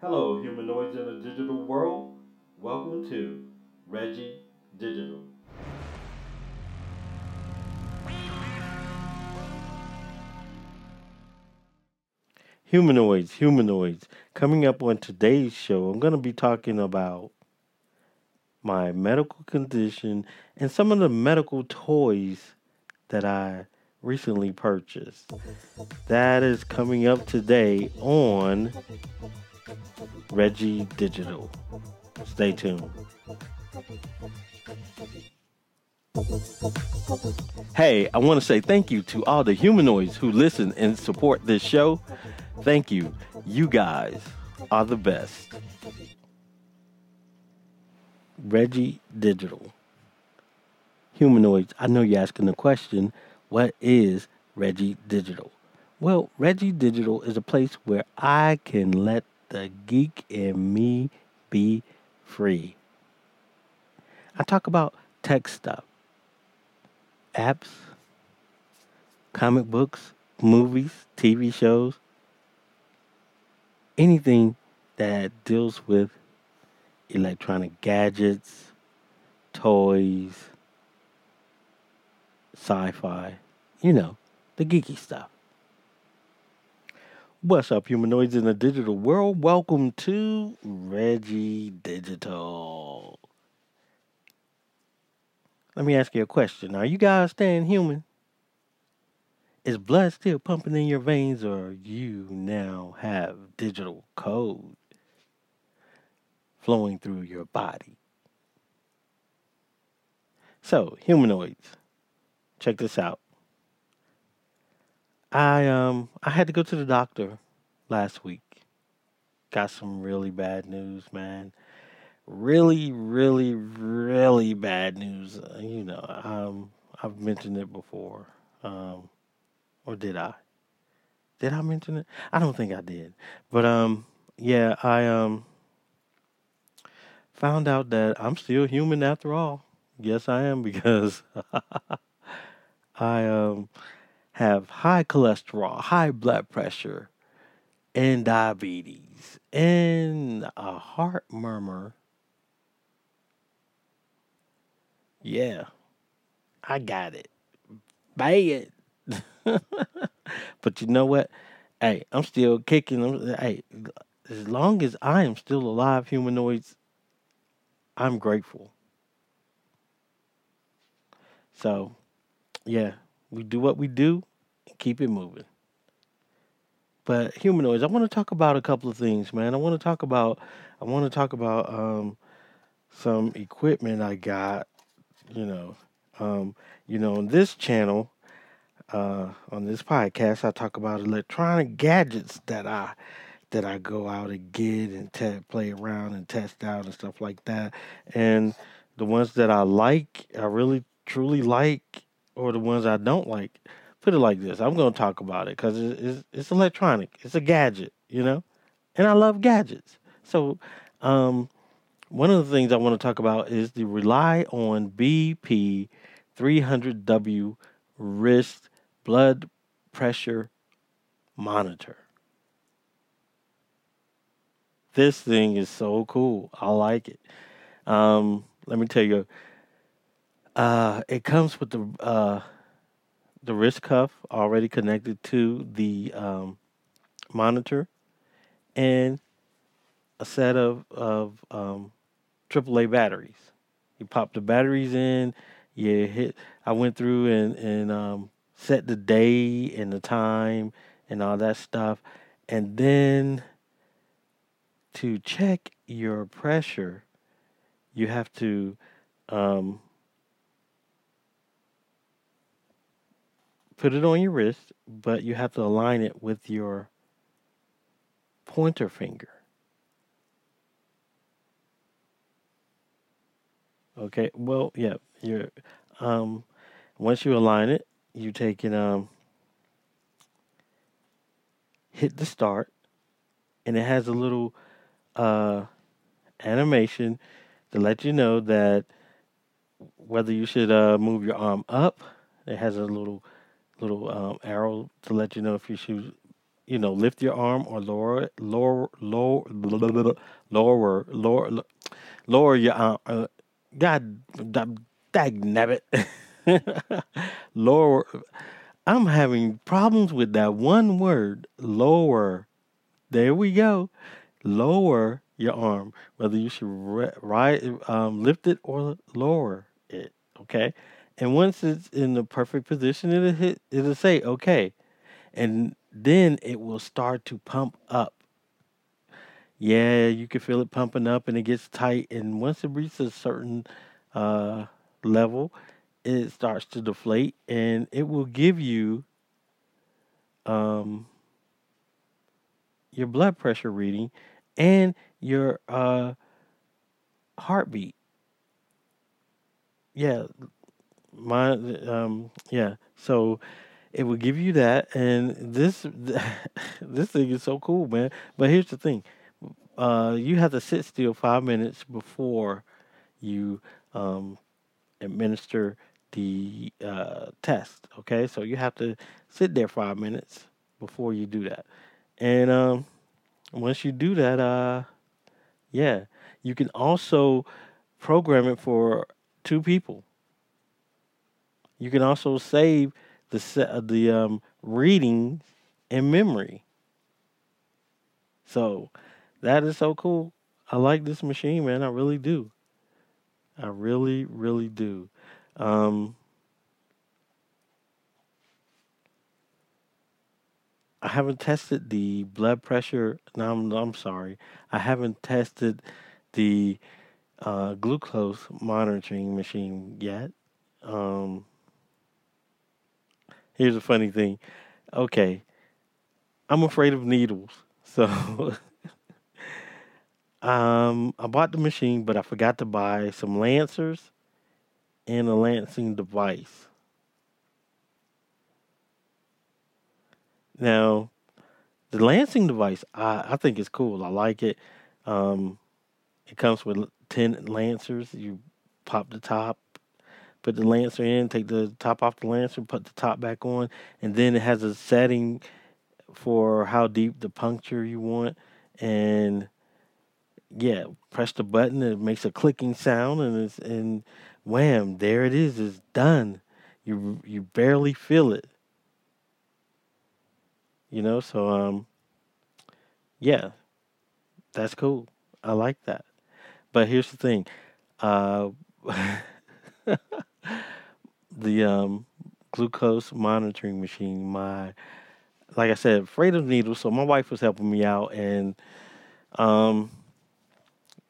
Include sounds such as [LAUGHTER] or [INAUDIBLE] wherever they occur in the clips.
Hello, humanoids in a digital world. Welcome to Reggie Digital. Humanoids, humanoids. Coming up on today's show, I'm going to be talking about my medical condition and some of the medical toys that I recently purchased. That is coming up today on Reggie Digital. Stay tuned. Hey, I want to say thank you to all the humanoids who listen and support this show. Thank you. You guys are the best. Reggie Digital. Humanoids, I know you're asking the question what is Reggie Digital? Well, Reggie Digital is a place where I can let the geek in me be free. I talk about tech stuff, apps, comic books, movies, TV shows, anything that deals with electronic gadgets, toys, sci fi, you know, the geeky stuff. What's up, humanoids in the digital world? Welcome to Reggie Digital. Let me ask you a question. Are you guys staying human? Is blood still pumping in your veins, or you now have digital code flowing through your body? So, humanoids, check this out. I um I had to go to the doctor last week. Got some really bad news, man. Really, really, really bad news. Uh, You know, um, I've mentioned it before, um, or did I? Did I mention it? I don't think I did. But um, yeah, I um found out that I'm still human after all. Yes, I am because [LAUGHS] I um have high cholesterol, high blood pressure, and diabetes, and a heart murmur. Yeah, I got it. Bad. [LAUGHS] but you know what? Hey, I'm still kicking. Hey, as long as I am still alive, humanoids, I'm grateful. So, yeah, we do what we do keep it moving. But humanoids, I want to talk about a couple of things, man. I want to talk about I want to talk about um some equipment I got, you know. Um, you know, on this channel, uh on this podcast, I talk about electronic gadgets that I that I go out and get and te- play around and test out and stuff like that. And the ones that I like, I really truly like, or the ones I don't like, put it like this: I'm going to talk about it because it's, it's electronic. It's a gadget, you know, and I love gadgets. So, um, one of the things I want to talk about is the ReliOn BP 300W wrist blood pressure monitor. This thing is so cool. I like it. Um, let me tell you, uh, it comes with the uh, the wrist cuff already connected to the um, monitor and a set of of um, AAA batteries. You pop the batteries in. You hit. I went through and and um, set the day and the time and all that stuff, and then to check your pressure, you have to um, put it on your wrist, but you have to align it with your pointer finger. Okay. Well, yeah. You're um, once you align it, you take it um, hit the start, and it has a little uh animation to let you know that whether you should uh move your arm up. It has a little little um, arrow to let you know if you should you know, lift your arm or lower it, lower, lower, lower, lower, lower your arm. Uh, God, dag nabbit. [LAUGHS] lower. I'm having problems with that one word, lower. There we go. Lower your arm, whether you should ri- right, um, lift it or lower it. Okay, and once it's in the perfect position, it'll hit. It'll say okay, and then it will start to pump up. Yeah, you can feel it pumping up, and it gets tight. And once it reaches a certain uh, level, it starts to deflate, and it will give you um, your blood pressure reading and your uh, heartbeat. Yeah, my um, yeah. So it will give you that, and this [LAUGHS] this thing is so cool, man. But here's the thing: uh, you have to sit still five minutes before you um, administer the uh, test. Okay, so you have to sit there five minutes before you do that, and um, once you do that, uh, yeah, you can also program it for two people. You can also save the uh, the um, reading in memory. So that is so cool. I like this machine, man. I really do. I really, really do. Um, I haven't tested the blood pressure. No, I'm, I'm sorry. I haven't tested the uh, glucose monitoring machine yet. Um, here's a funny thing. Okay, I'm afraid of needles. [LAUGHS] So um, I bought the machine, but I forgot to buy some lancers and a lancing device. Now, the lancing device, I, I think is cool. I like it. Um, it comes with 10 lancers. You pop the top, put the lancer in, take the top off the lancer, put the top back on, and then it has a setting for how deep the puncture you want. And yeah, press the button, it makes a clicking sound, and it's and wham, there it is. It's done. You you barely feel it, you know. So um, yeah, that's cool. I like that. But here's the thing, uh, [LAUGHS] the um glucose monitoring machine. My like I said, afraid of needles. So my wife was helping me out, and um,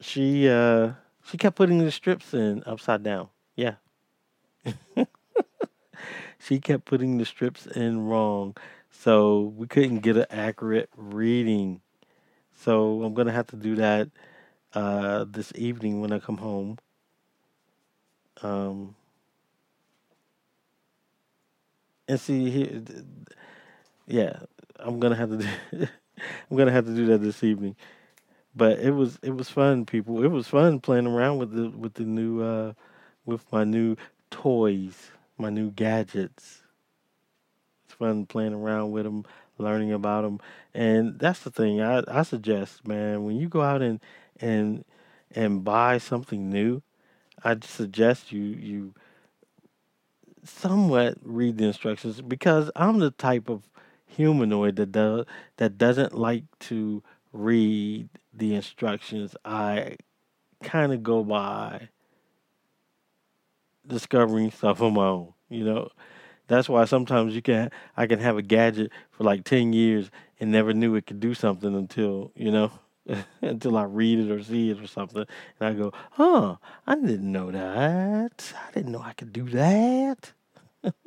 she uh she kept putting the strips in upside down. Yeah, [LAUGHS] she kept putting the strips in wrong, so we couldn't get an accurate reading. So I'm gonna have to do that uh this evening when I come home. Um, and see here, yeah, I'm gonna have to do. [LAUGHS] I'm gonna have to do that this evening. But it was it was fun, people. It was fun playing around with the with the new uh with my new toys, my new gadgets. It's fun playing around with them, learning about them, and that's the thing. I I suggest, man, when you go out and and and buy something new, I suggest you you somewhat read the instructions because I'm the type of humanoid that does that doesn't like to read the instructions. I kind of go by discovering stuff on my own. You know, that's why sometimes you can I can have a gadget for like ten years and never knew it could do something until you know. [LAUGHS] until I read it or see it or something, and I go, "Huh, I didn't know that. I didn't know I could do that." [LAUGHS]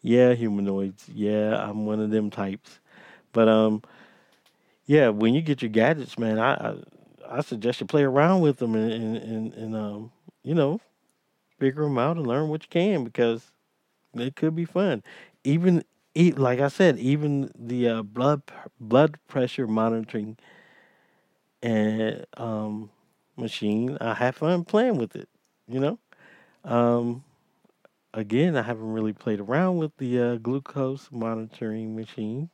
Yeah, humanoids. Yeah, I'm one of them types. But um, yeah, when you get your gadgets, man, I I, I suggest you play around with them and and, and and um, you know, figure them out and learn what you can because it could be fun. Even eat like I said, even the uh, blood blood pressure monitoring and um machine, I have fun playing with it. You know, um, again, I haven't really played around with the uh, glucose monitoring machine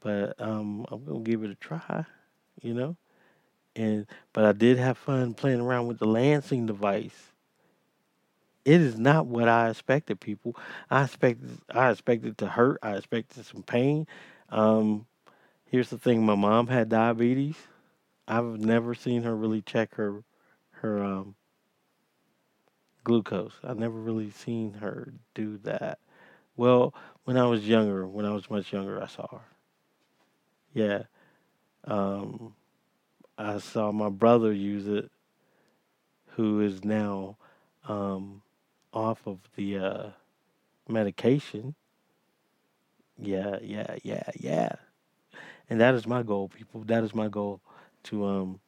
but um, I'm gonna give it a try. You know, and but I did have fun playing around with the lancing device. It is not what I expected, people. I expected I expected to hurt. I expected some pain. Um, here's the thing: my mom had diabetes. I've never seen her really check her her um, glucose. I've never really seen her do that. Well, when I was younger, when I was much younger, I saw her. Yeah. Um, I saw my brother use it, who is now um, off of the uh, medication. Yeah, yeah, yeah, yeah. And that is my goal, people. That is my goal to um,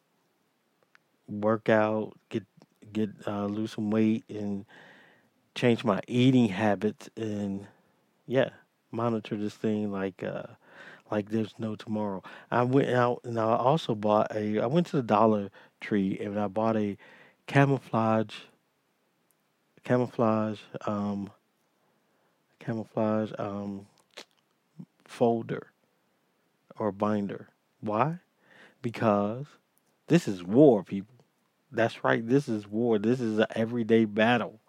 work out, get get uh, lose some weight, and change my eating habits, and yeah, monitor this thing like uh, like there's no tomorrow. I went out and I also bought a. I went to the Dollar Tree and I bought a camouflage camouflage um camouflage um folder or binder. Why? Because this is war, people. That's right. This is war. This is an everyday battle.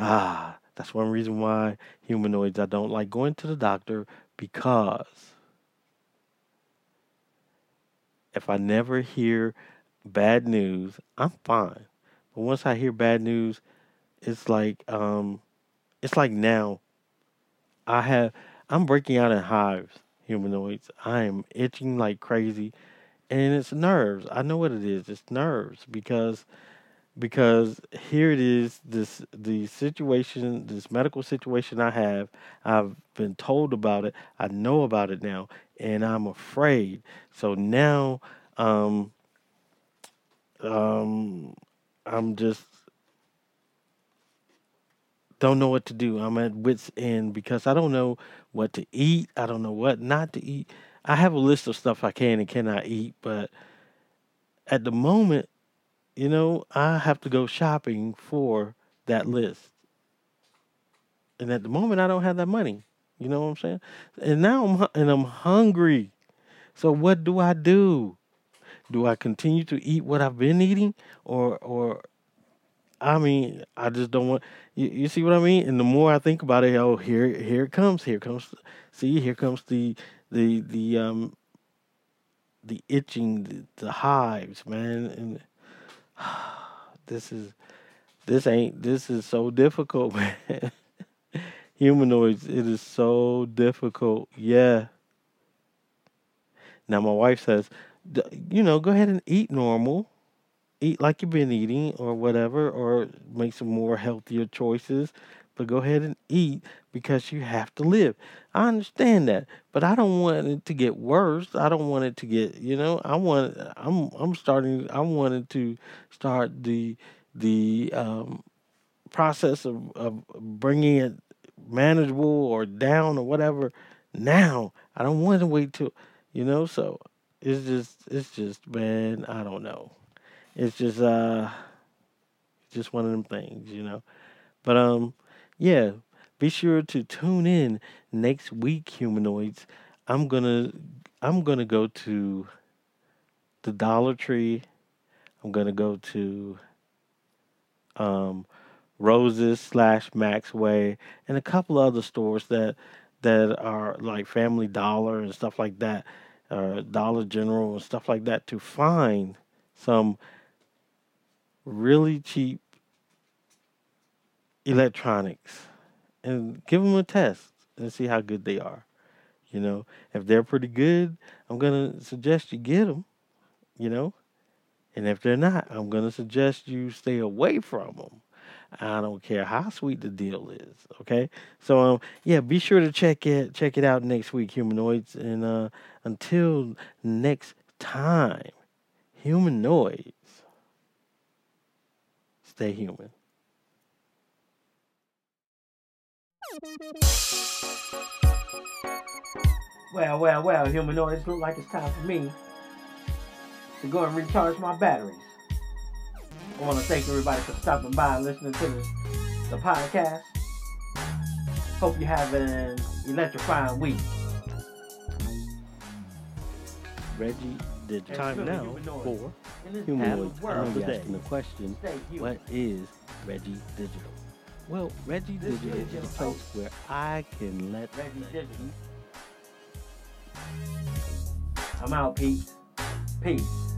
Ah, that's one reason why humanoids I don't like going to the doctor because if I never hear bad news, I'm fine. But once I hear bad news, it's like um it's like now I have I'm breaking out in hives, humanoids. I am itching like crazy and it's nerves. I know what it is. It's nerves because because here it is this the situation this medical situation i have i've been told about it. I know about it now and i'm afraid. So now um um i'm just don't know what to do. I'm at wits end because i don't know what to eat. I don't know what not to eat i have a list of stuff i can and cannot eat but at the moment you know, I have to go shopping for that list. And at the moment, I don't have that money. You know what I'm saying? And now I'm and I'm hungry. So what do I do? Do I continue to eat what I've been eating, or or I mean, I just don't want. You, you see what I mean? And the more I think about it, oh, here here it comes. Here comes. See, here comes the the the um the itching, the, the hives, man, and [SIGHS] this is this ain't this is so difficult, [LAUGHS] man. Humanoids, it is so difficult. Yeah. Now my wife says, "D- you know, go ahead and eat normal, eat like you've been eating, or whatever, or make some more healthier choices. But go ahead and eat because you have to live. I understand that, but I don't want it to get worse. I don't want it to get, you know, I want. I'm I'm starting. I wanted to start the the um, process of, of bringing it manageable or down or whatever now. I don't want to wait till, you know, so it's just, it's just, man, I don't know. It's just, uh, just one of them things, you know. But, um, yeah, be sure to tune in next week, humanoids. I'm gonna, I'm gonna go to the Dollar Tree. I'm gonna go to, um, Roses slash Maxway, and a couple other stores that that are like Family Dollar and stuff like that, uh, Dollar General and stuff like that, to find some really cheap electronics and give them a test and see how good they are. You know, if they're pretty good, I'm gonna suggest you get them. You know, and if they're not, I'm gonna suggest you stay away from them. I don't care how sweet the deal is. Okay, so um, yeah, be sure to check it check it out next week, humanoids, and uh, until next time, humanoids, stay human. Well, well, well, humanoids, look like it's time for me to go and recharge my batteries. I want to thank everybody for stopping by and listening to the, the podcast. Hope you have an electrifying week. Reggie Digital. Time now for Humanoids. Half I'm of the be day. asking the question, what is Reggie Digital? Well, Reggie Digital is a place where I can let I'm out, peace. Peace.